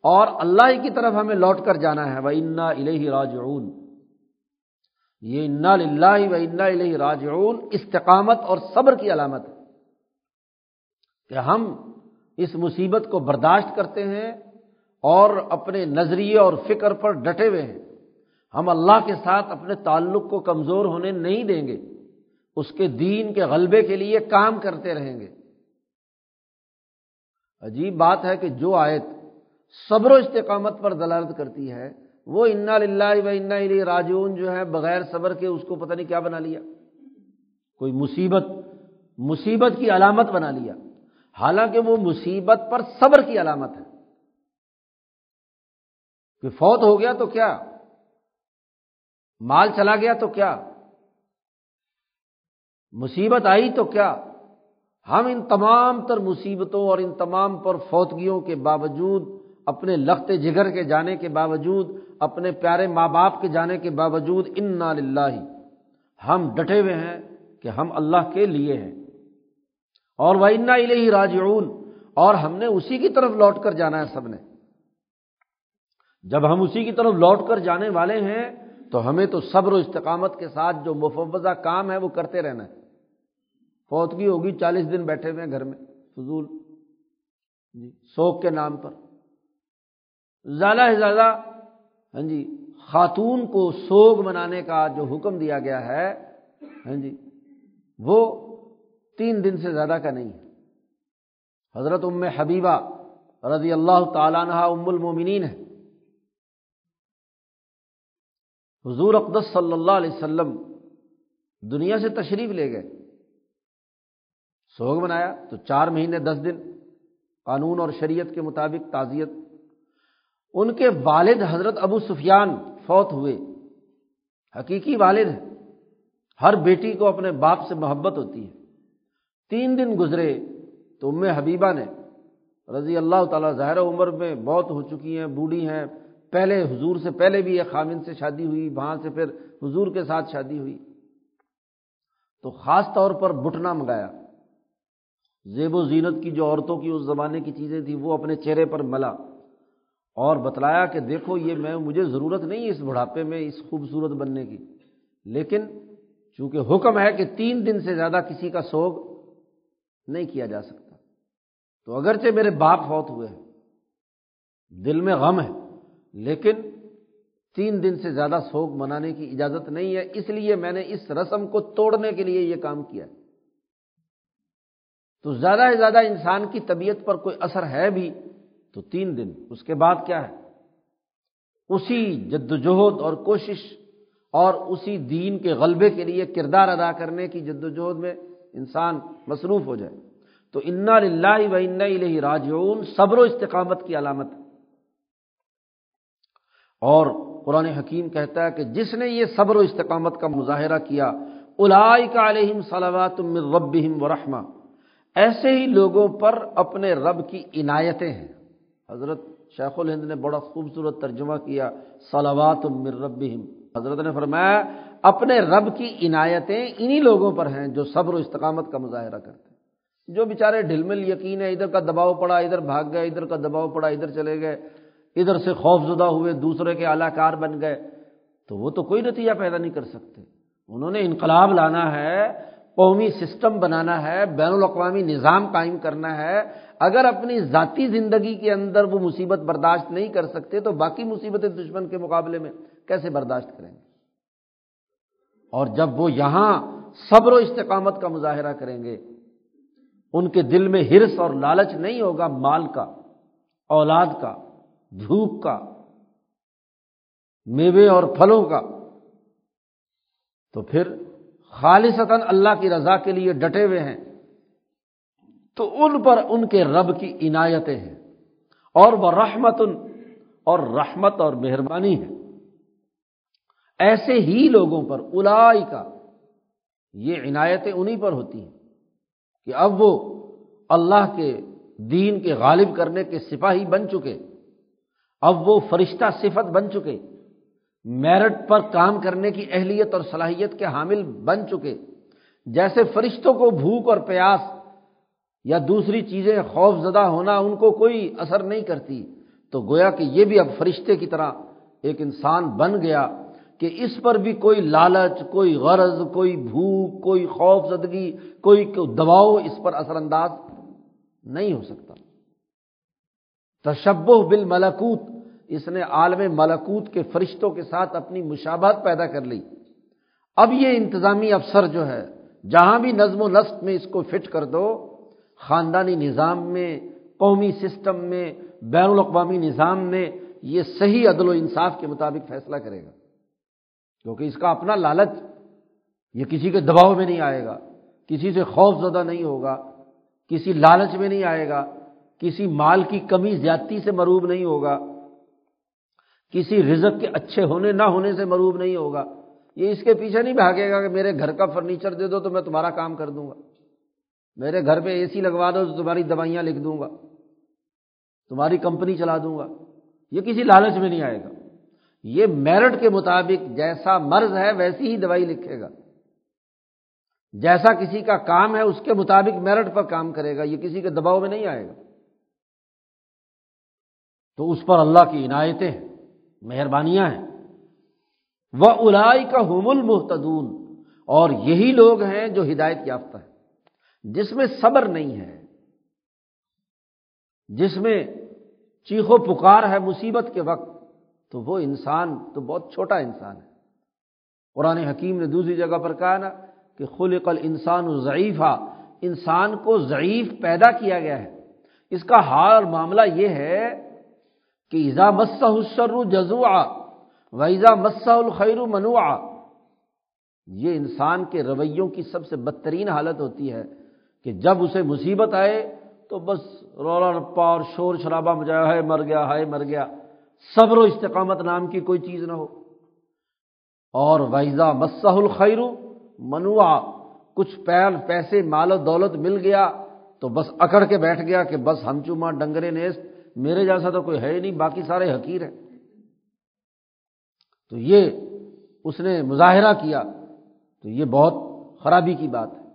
اور اللہ ہی کی طرف ہمیں لوٹ کر جانا ہے۔ وہ انا الہ راجعون۔ یہ انا لاہ و انا الہ راجعون۔ استقامت اور صبر کی علامت ہے کہ ہم اس مصیبت کو برداشت کرتے ہیں اور اپنے نظریے اور فکر پر ڈٹے ہوئے ہیں۔ ہم اللہ کے ساتھ اپنے تعلق کو کمزور ہونے نہیں دیں گے۔ اس کے دین کے غلبے کے لیے کام کرتے رہیں گے۔ عجیب بات ہے کہ جو آیت صبر و استقامت پر دلالت کرتی ہے، وہ انا للہ و انا علی راجون جو ہے، بغیر صبر کے اس کو پتہ نہیں کیا بنا لیا۔ کوئی مصیبت مصیبت کی علامت بنا لیا۔ حالانکہ وہ مصیبت پر صبر کی علامت ہے۔ کہ فوت ہو گیا تو کیا؟ مال چلا گیا تو کیا؟ مصیبت آئی تو کیا؟ ہم ان تمام تر مصیبتوں اور ان تمام پر فوتگیوں کے باوجود، اپنے لخت جگر کے جانے کے باوجود، اپنے پیارے ماں باپ کے جانے کے باوجود ان نا ہم ڈٹے ہوئے ہیں کہ ہم اللہ کے لیے ہیں۔ اور وہ انا الہی راجعون۔ اور ہم نے اسی کی طرف لوٹ کر جانا ہے سب نے۔ جب ہم اسی کی طرف لوٹ کر جانے والے ہیں تو ہمیں تو صبر و استقامت کے ساتھ جو مفوضہ کام ہے وہ کرتے رہنا ہے۔ فوتگی ہوگی چالیس دن بیٹھے ہوئے ہیں گھر میں، فضول۔ جی سوک کے نام پر۔ زیادہ سے زیادہ ہاں جی خاتون کو سوگ منانے کا جو حکم دیا گیا ہے ہاں جی وہ تین دن سے زیادہ کا نہیں ہے۔ حضرت ام حبیبہ رضی اللہ تعالیٰ عنہ ام المومنین ہے۔ حضور اقدس صلی اللہ علیہ وسلم دنیا سے تشریف لے گئے۔ سوگ منایا تو چار مہینے دس دن، قانون اور شریعت کے مطابق تعزیت۔ ان کے والد حضرت ابو سفیان فوت ہوئے۔ حقیقی والد ہیں۔ ہر بیٹی کو اپنے باپ سے محبت ہوتی ہے۔ تین دن گزرے تو ام حبیبہ نے رضی اللہ تعالیٰ ظاہر عمر میں بہت ہو چکی ہیں، بوڑھی ہیں۔ پہلے حضور سے پہلے بھی ایک خامن سے شادی ہوئی، وہاں سے پھر حضور کے ساتھ شادی ہوئی۔ تو خاص طور پر بٹنا منگایا۔ زیب و زینت کی جو عورتوں کی اس زمانے کی چیزیں تھیں، وہ اپنے چہرے پر ملا اور بتلایا کہ دیکھو، یہ میں، مجھے ضرورت نہیں اس بڑھاپے میں، اس خوبصورت بننے کی۔ لیکن چونکہ حکم ہے کہ تین دن سے زیادہ کسی کا سوگ نہیں کیا جا سکتا۔ تو اگرچہ میرے باپ فوت ہوئے ہیں، دل میں غم ہے لیکن تین دن سے زیادہ سوگ منانے کی اجازت نہیں ہے، اس لیے میں نے اس رسم کو توڑنے کے لیے یہ کام کیا تو زیادہ سے زیادہ انسان کی طبیعت پر کوئی اثر ہے بھی، تو تین دن، اس کے بعد کیا ہے؟ اسی جدوجہد اور کوشش اور اسی دین کے غلبے کے لیے کردار ادا کرنے کی جدوجہد میں انسان مصروف ہو جائے۔ تو انا لاہ و انا الہ راجعون، صبر و استقامت کی علامت اور قرآن حکیم کہتا ہے کہ جس نے یہ صبر و استقامت کا مظاہرہ کیا الائی کا علیہم صلوات من ربہم و رحمہ، ایسے ہی لوگوں پر اپنے رب کی عنایتیں ہیں۔ حضرت شیخ الہند نے بڑا خوبصورت ترجمہ کیا، صلوات من ربہم۔ حضرت نے فرمایا، اپنے رب کی عنایتیں انہی لوگوں پر ہیں جو صبر و استقامت کا مظاہرہ کرتے ہیں۔ جو بیچارے ڈھل مل یقین ہے، ادھر کا دباؤ پڑا، ادھر بھاگ گئے، ادھر کا دباؤ پڑا، ادھر چلے گئے ادھر سے خوف زدہ ہوئے، دوسرے کے اعلی کار بن گئے۔ تو وہ تو کوئی نتیجہ پیدا نہیں کر سکتے۔ انہوں نے انقلاب لانا ہے، قومی سسٹم بنانا ہے، بین الاقوامی نظام قائم کرنا ہے۔ اگر اپنی ذاتی زندگی کے اندر وہ مصیبت برداشت نہیں کر سکتے، تو باقی مصیبتیں دشمن کے مقابلے میں کیسے برداشت کریں گے؟ اور جب وہ یہاں صبر و استقامت کا مظاہرہ کریں گے، ان کے دل میں ہرس اور لالچ نہیں ہوگا مال کا، اولاد کا۔ بھوک کا، میوے اور پھلوں کا۔ تو پھر خالصتاً اللہ کی رضا کے لیے ڈٹے ہوئے ہیں۔ تو ان پر ان کے رب کی عنایتیں ہیں۔ اور وہ رحمت اور رحمت اور مہربانی ہے۔ ایسے ہی لوگوں پر الائی کا یہ عنایتیں انہیں پر ہوتی ہیں کہ اب وہ اللہ کے دین کے غالب کرنے کے سپاہی بن چکے۔ اب وہ فرشتہ صفت بن چکے۔ میرٹ پر کام کرنے کی اہلیت اور صلاحیت کے حامل بن چکے۔ جیسے فرشتوں کو بھوک اور پیاس یا دوسری چیزیں خوف زدہ ہونا ان کو کوئی اثر نہیں کرتی۔ تو گویا کہ یہ بھی اب فرشتے کی طرح ایک انسان بن گیا کہ اس پر بھی کوئی لالچ، کوئی غرض، کوئی بھوک، کوئی خوف زدگی کوئی دباؤ اس پر اثر انداز نہیں ہو سکتا۔ تشبہ بال ملکوت اس نے عالم ملکوت کے فرشتوں کے ساتھ اپنی مشابہت پیدا کر لی۔ اب یہ انتظامی افسر جو ہے، جہاں بھی نظم و نسق میں اس کو فٹ کر دو، خاندانی نظام میں، قومی سسٹم میں، بین الاقوامی نظام میں یہ صحیح عدل و انصاف کے مطابق فیصلہ کرے گا۔ کیونکہ اس کا اپنا لالچ، یہ کسی کے دباؤ میں نہیں آئے گا، کسی سے خوف زدہ نہیں ہوگا، کسی لالچ میں نہیں آئے گا، کسی مال کی کمی زیادتی سے مروب نہیں ہوگا۔ کسی رزق کے اچھے ہونے نہ ہونے سے مروب نہیں ہوگا۔ یہ اس کے پیچھے نہیں بھاگے گا کہ میرے گھر کا فرنیچر دے دو تو میں تمہارا کام کر دوں گا۔ میرے گھر پہ اے سی لگوا دو تو تمہاری دوائیاں لکھ دوں گا۔ تمہاری کمپنی چلا دوں گا۔ یہ کسی لالچ میں نہیں آئے گا۔ یہ میرٹ کے مطابق جیسا مرض ہے ویسی ہی دوائی لکھے گا۔ جیسا کسی کا کام ہے اس کے مطابق میرٹ پر کام کرے گا۔ یہ کسی کے دباؤ میں نہیں آئے گا۔ تو اس پر اللہ کی عنایتیں ہیں۔ مہربانیاں ہیں۔ وہ الائی کا حم المحتدون اور یہی لوگ ہیں جو ہدایت یافتہ ہے جس میں صبر نہیں ہے۔ جس میں چیخو پکار ہے مصیبت کے وقت، تو وہ انسان تو بہت چھوٹا انسان ہے۔ قرآن حکیم نے دوسری جگہ پر کہا نا کہ خلق الانسان ضعیف انسان کو ضعیف پیدا کیا گیا ہے۔ اس کا حال اور معاملہ یہ ہے کہ ایزا مسہ السر جزوا ویزا مسہ الخیر منوع یہ انسان کے رویوں کی سب سے بدترین حالت ہوتی ہے کہ جب اسے مصیبت آئے تو بس رولا رپا اور شور شرابہ مجایا ہے مر گیا ہے مر گیا۔ صبر و استقامت نام کی کوئی چیز نہ ہو۔ اور ویزا مسہ الخیر منوع کچھ پیر پیسے، مال و دولت مل گیا تو بس اکڑ کے بیٹھ گیا کہ بس ہم چوما ڈنگرے نیست میرے جیسا تو کوئی ہے ہی نہیں، باقی سارے حقیر ہیں۔ تو یہ اس نے مظاہرہ کیا، تو یہ بہت خرابی کی بات ہے۔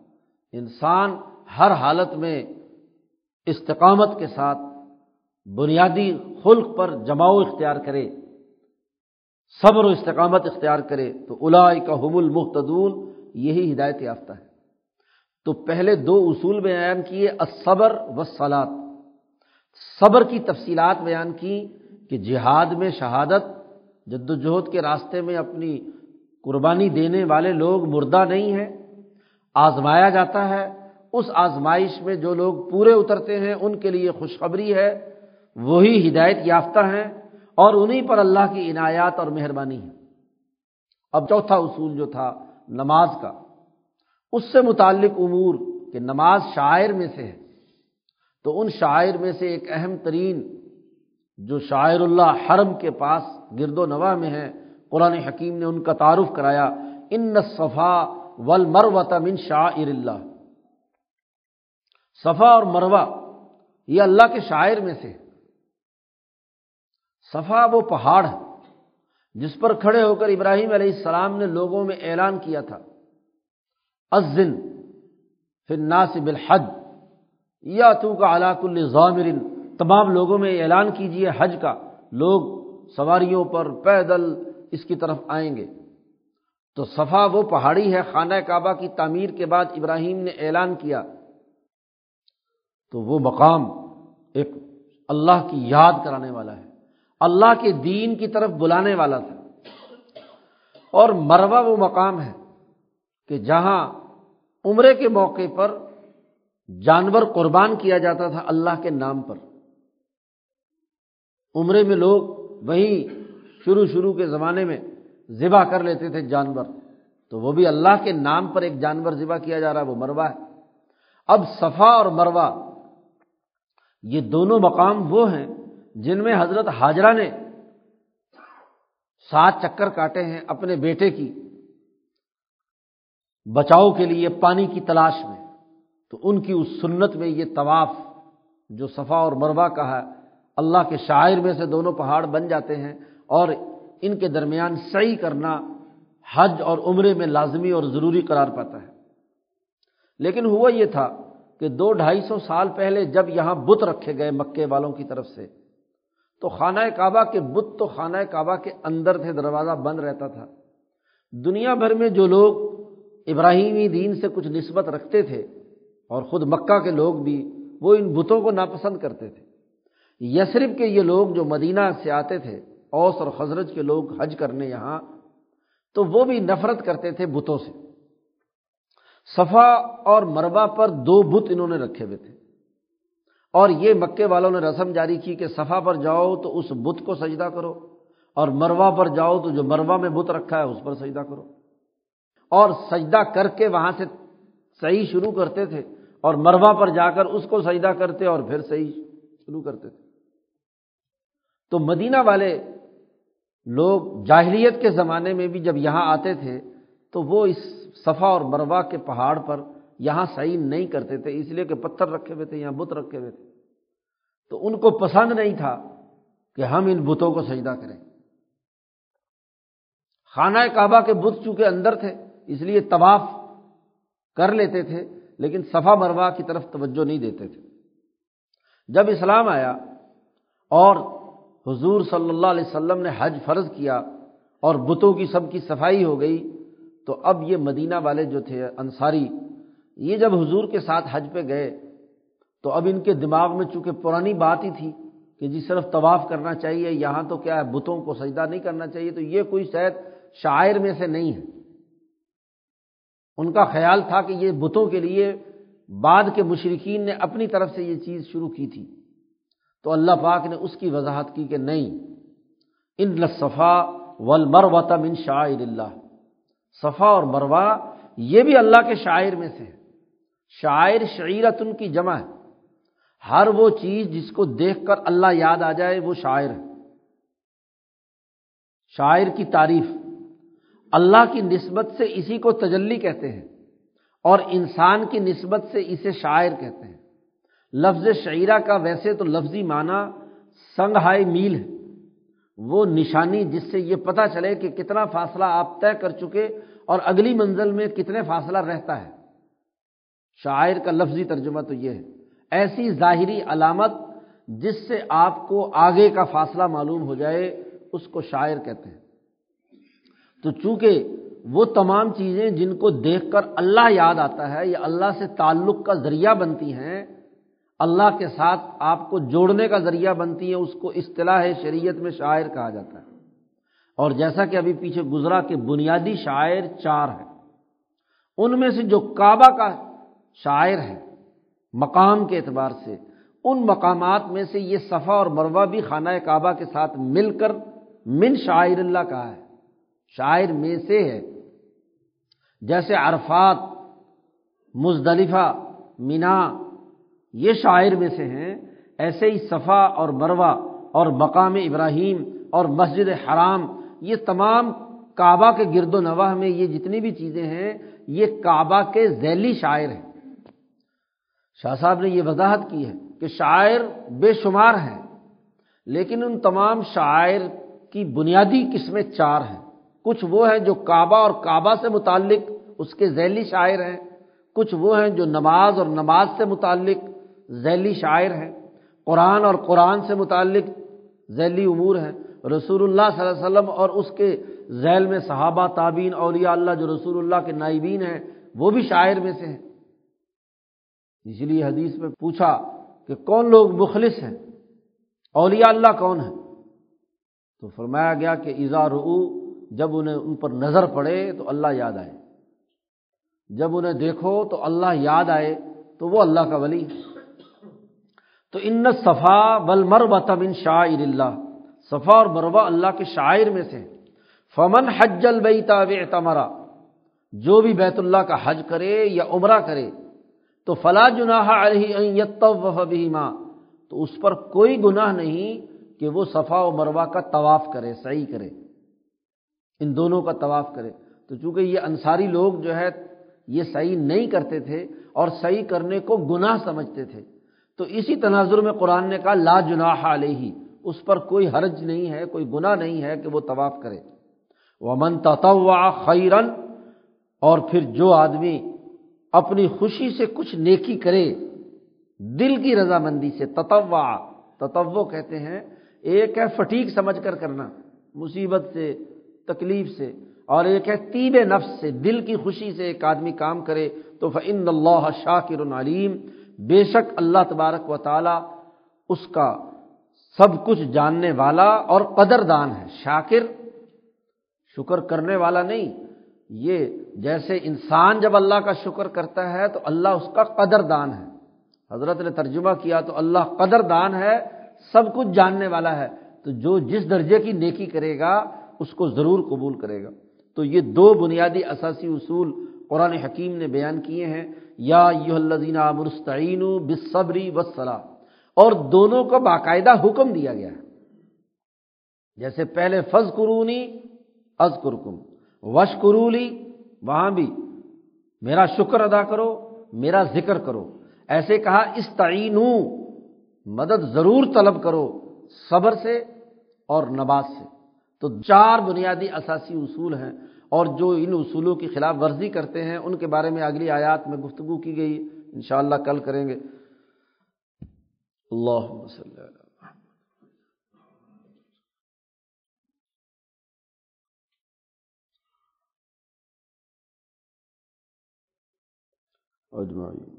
انسان ہر حالت میں استقامت کے ساتھ بنیادی خلق پر جماؤ اختیار کرے، صبر و استقامت اختیار کرے، تو الا کا حم المختدون یہی ہدایت یافتہ ہے۔ تو پہلے دو اصول بیان کیے اصبر و سلاد صبر کی تفصیلات بیان کی کہ جہاد میں شہادت جد وجہد کے راستے میں اپنی قربانی دینے والے لوگ مردہ نہیں ہیں، آزمایا جاتا ہے۔ اس آزمائش میں جو لوگ پورے اترتے ہیں، ان کے لیے خوشخبری ہے۔ وہی ہدایت یافتہ ہیں اور انہیں پر اللہ کی عنایات اور مہربانی ہے۔ اب چوتھا اصول جو تھا، نماز کا۔ اس سے متعلق امور کہ نماز شاعر میں سے ہے۔ تو ان شاعر میں سے ایک اہم ترین جو شاعر اللہ حرم کے پاس گرد و نواح میں ہے، قرآن حکیم نے ان کا تعارف کرایا، ان صفا ول من شاعر اللہ. صفا اور مروا یہ اللہ کے شاعر میں سے۔ صفا وہ پہاڑ ہے جس پر کھڑے ہو کر ابراہیم علیہ السلام نے لوگوں میں اعلان کیا تھا ازن پھر ناصب یا تو کا علاق الضامرن تمام لوگوں میں اعلان کیجیے حج کا۔ لوگ سواریوں پر پیدل اس کی طرف آئیں گے۔ تو صفا وہ پہاڑی ہے، خانہ کعبہ کی تعمیر کے بعد ابراہیم نے اعلان کیا۔ تو وہ مقام ایک اللہ کی یاد کرانے والا ہے۔ اللہ کے دین کی طرف بلانے والا تھا۔ اور مروا وہ مقام ہے کہ جہاں عمرے کے موقع پر جانور قربان کیا جاتا تھا اللہ کے نام پر۔ عمرے میں لوگ وہیں شروع شروع کے زمانے میں ذبح کر لیتے تھے جانور۔ تو وہ بھی اللہ کے نام پر ایک جانور ذبح کیا جا رہا ہے، وہ مروا ہے۔ اب صفا اور مروا یہ دونوں مقام وہ ہیں جن میں حضرت حاجرہ نے سات چکر کاٹے ہیں اپنے بیٹے کی، بچاؤ کے لیے، پانی کی تلاش میں۔ تو ان کی اس سنت میں یہ طواف جو صفا اور مروا کا ہے، اللہ کے شاعر میں سے دونوں پہاڑ بن جاتے ہیں اور ان کے درمیان صحیح کرنا حج اور عمرے میں لازمی اور ضروری قرار پاتا ہے۔ لیکن ہوا یہ تھا کہ دو ڈھائی سو سال پہلے جب یہاں بت رکھے گئے مکے والوں کی طرف سے، تو خانہ کعبہ کے بت تو خانہ کعبہ کے اندر تھے، دروازہ بند رہتا تھا۔ دنیا بھر میں جو لوگ ابراہیمی دین سے کچھ نسبت رکھتے تھے اور خود مکہ کے لوگ بھی وہ ان بتوں کو ناپسند کرتے تھے۔ یسرف کے یہ لوگ جو مدینہ سے آتے تھے، اوس اور خزرج کے لوگ حج کرنے یہاں، تو وہ بھی نفرت کرتے تھے بتوں سے۔ صفا اور مربع پر دو بت انہوں نے رکھے ہوئے تھے۔ اور یہ مکے والوں نے رسم جاری کی کہ صفا پر جاؤ تو اس بت کو سجدہ کرو، اور مروا پر جاؤ تو جو مروا میں بت رکھا ہے اس پر سجدہ کرو۔ اور سجدہ کر کے وہاں سے صحیح شروع کرتے تھے۔ اور مروا پر جا کر اس کو سجدہ کرتے اور پھر صحیح شروع کرتے تھے۔ تو مدینہ والے لوگ جاہلیت کے زمانے میں بھی جب یہاں آتے تھے تو وہ اس صفا اور مروا کے پہاڑ پر یہاں صحیح نہیں کرتے تھے، اس لیے کہ پتھر رکھے ہوئے تھے، یہاں بت رکھے ہوئے تھے۔ تو ان کو پسند نہیں تھا کہ ہم ان بتوں کو سجدہ کریں۔ خانہ کعبہ کے بت چونکہ اندر تھے، اس لیے طواف کر لیتے تھے۔ لیکن صفا مروا کی طرف توجہ نہیں دیتے تھے۔ جب اسلام آیا اور حضور صلی اللہ علیہ وسلم نے حج فرض کیا اور بتوں کی سب کی صفائی ہو گئی، تو اب یہ مدینہ والے جو تھے انصاری، یہ جب حضور کے ساتھ حج پہ گئے، تو اب ان کے دماغ میں چونکہ پرانی بات ہی تھی کہ جی صرف طواف کرنا چاہیے، یہاں تو کیا ہے، بتوں کو سجدہ نہیں کرنا چاہیے، تو یہ کوئی شاید شاعر میں سے نہیں ہے۔ ان کا خیال تھا کہ یہ بتوں کے لیے بعد کے مشرقین نے اپنی طرف سے یہ چیز شروع کی تھی۔ تو اللہ پاک نے اس کی وضاحت کی کہ نہیں، ان لصفا ولمر من شاعر اللہ۔ صفا اور مروا یہ بھی اللہ کے شاعر میں سے ہے شاعر شعیرت ان کی جمع ہے۔ ہر وہ چیز جس کو دیکھ کر اللہ یاد آ جائے وہ شاعر ہے۔ شاعر کی تعریف۔ اللہ کی نسبت سے اسی کو تجلی کہتے ہیں اور انسان کی نسبت سے اسے شاعر کہتے ہیں۔ لفظ شعیرہ کا ویسے تو لفظی معنی سنگ ہائی میل ہے۔ وہ نشانی جس سے یہ پتہ چلے کہ کتنا فاصلہ آپ طے کر چکے اور اگلی منزل میں کتنے فاصلہ رہتا ہے۔ شاعر کا لفظی ترجمہ تو یہ ہے۔ ایسی ظاہری علامت جس سے آپ کو آگے کا فاصلہ معلوم ہو جائے، اس کو شاعر کہتے ہیں۔ تو چونکہ وہ تمام چیزیں جن کو دیکھ کر اللہ یاد آتا ہے، یا اللہ سے تعلق کا ذریعہ بنتی ہیں، اللہ کے ساتھ آپ کو جوڑنے کا ذریعہ بنتی ہیں، اس کو اصطلاح شریعت میں شاعر کہا جاتا ہے۔ اور جیسا کہ ابھی پیچھے گزرا کہ بنیادی شاعر چار ہیں۔ ان میں سے جو کعبہ کا شاعر ہے، مقام کے اعتبار سے، ان مقامات میں سے یہ صفا اور مروا بھی خانہ کعبہ کے ساتھ مل کر من شاعر اللہ کہا ہے۔ شاعر میں سے ہے۔ جیسے عرفات، مزدلفہ، مینا، یہ شاعر میں سے ہیں۔ ایسے ہی صفا اور مروا اور مقام ابراہیم اور مسجد حرام، یہ تمام کعبہ کے گرد و نواح میں یہ جتنی بھی چیزیں ہیں، یہ کعبہ کے ذیلی شاعر ہیں۔ شاہ صاحب نے یہ وضاحت کی ہے کہ شاعر بے شمار ہیں، لیکن ان تمام شاعر کی بنیادی قسمیں چار ہیں۔ کچھ وہ ہیں جو کعبہ اور کعبہ سے متعلق اس کے ذیلی شاعر ہیں، کچھ وہ ہیں جو نماز اور نماز سے متعلق ذیلی شاعر ہیں، قرآن اور قرآن سے متعلق ذیلی امور ہیں۔ رسول اللہ صلی اللہ علیہ وسلم اور اس کے ذیل میں صحابہ تعبین اولیاء اللہ جو رسول اللہ کے نائبین ہیں، وہ بھی شاعر میں سے ہیں۔ اس لیے حدیث میں پوچھا کہ کون لوگ مخلص ہیں؟ اولیاء اللہ کون ہے تو فرمایا گیا کہ ایزا جب انہیں ان پر نظر پڑے تو اللہ یاد آئے۔ جب انہیں دیکھو تو اللہ یاد آئے تو وہ اللہ کا ولی تو ان صفا بل مربہ تب ان شاعر اللہ۔ صفا اور مربع اللہ کے شاعر میں سے۔ فمن حج البئی تاب تمرا جو بھی بیت اللہ کا حج کرے یا عمرہ کرے، تو فلاں جناح علیہ ماں تو اس پر کوئی گناہ نہیں کہ وہ صفا و مروا کا طواف کرے صحیح کرے۔ ان دونوں کا طواف کرے۔ تو چونکہ یہ انصاری لوگ جو ہے، یہ صحیح نہیں کرتے تھے اور صحیح کرنے کو گناہ سمجھتے تھے۔ تو اسی تناظر میں قرآن نے کہا، لا جناح علیہ، اس پر کوئی حرج نہیں ہے، کوئی گناہ نہیں ہے کہ وہ طواف کرے۔ وہ من تطوا خیرن اور پھر جو آدمی اپنی خوشی سے کچھ نیکی کرے، دل کی رضامندی سے تتوا تتو کہتے ہیں، ایک ہے فٹیک سمجھ کر کرنا، مصیبت سے تکلیف سے اور ایک ہے طیب نفس سے، دل کی خوشی سے ایک آدمی کام کرے تو فن اللہ شاکر علیم بے شک اللہ تبارک و تعالی اس کا سب کچھ جاننے والا اور قدر دان ہے۔ شاکر، شکر کرنے والا نہیں۔ یہ جیسے انسان جب اللہ کا شکر کرتا ہے تو اللہ اس کا قدر دان ہے۔ حضرت نے ترجمہ کیا تو اللہ قدر دان ہے، سب کچھ جاننے والا ہے۔ تو جو جس درجے کی نیکی کرے گا اس کو ضرور قبول کرے گا۔ تو یہ دو بنیادی اثاثی اصول قرآن حکیم نے بیان کیے ہیں۔ یا یو الزین مرستعین بصبری وسلام اور دونوں کو باقاعدہ حکم دیا گیا ہے۔ جیسے پہلے فض قرونی از کرکم وش قرولی وہاں بھی میرا شکر ادا کرو، میرا ذکر کرو۔ ایسے کہا اس تعین مدد ضرور طلب کرو، صبر سے اور نباز سے۔ تو چار بنیادی اثاثی اصول ہیں اور جو ان اصولوں کی خلاف ورزی کرتے ہیں، ان کے بارے میں اگلی آیات میں گفتگو کی گئی، انشاءاللہ کل کریں گے۔ اللہ اجمعین۔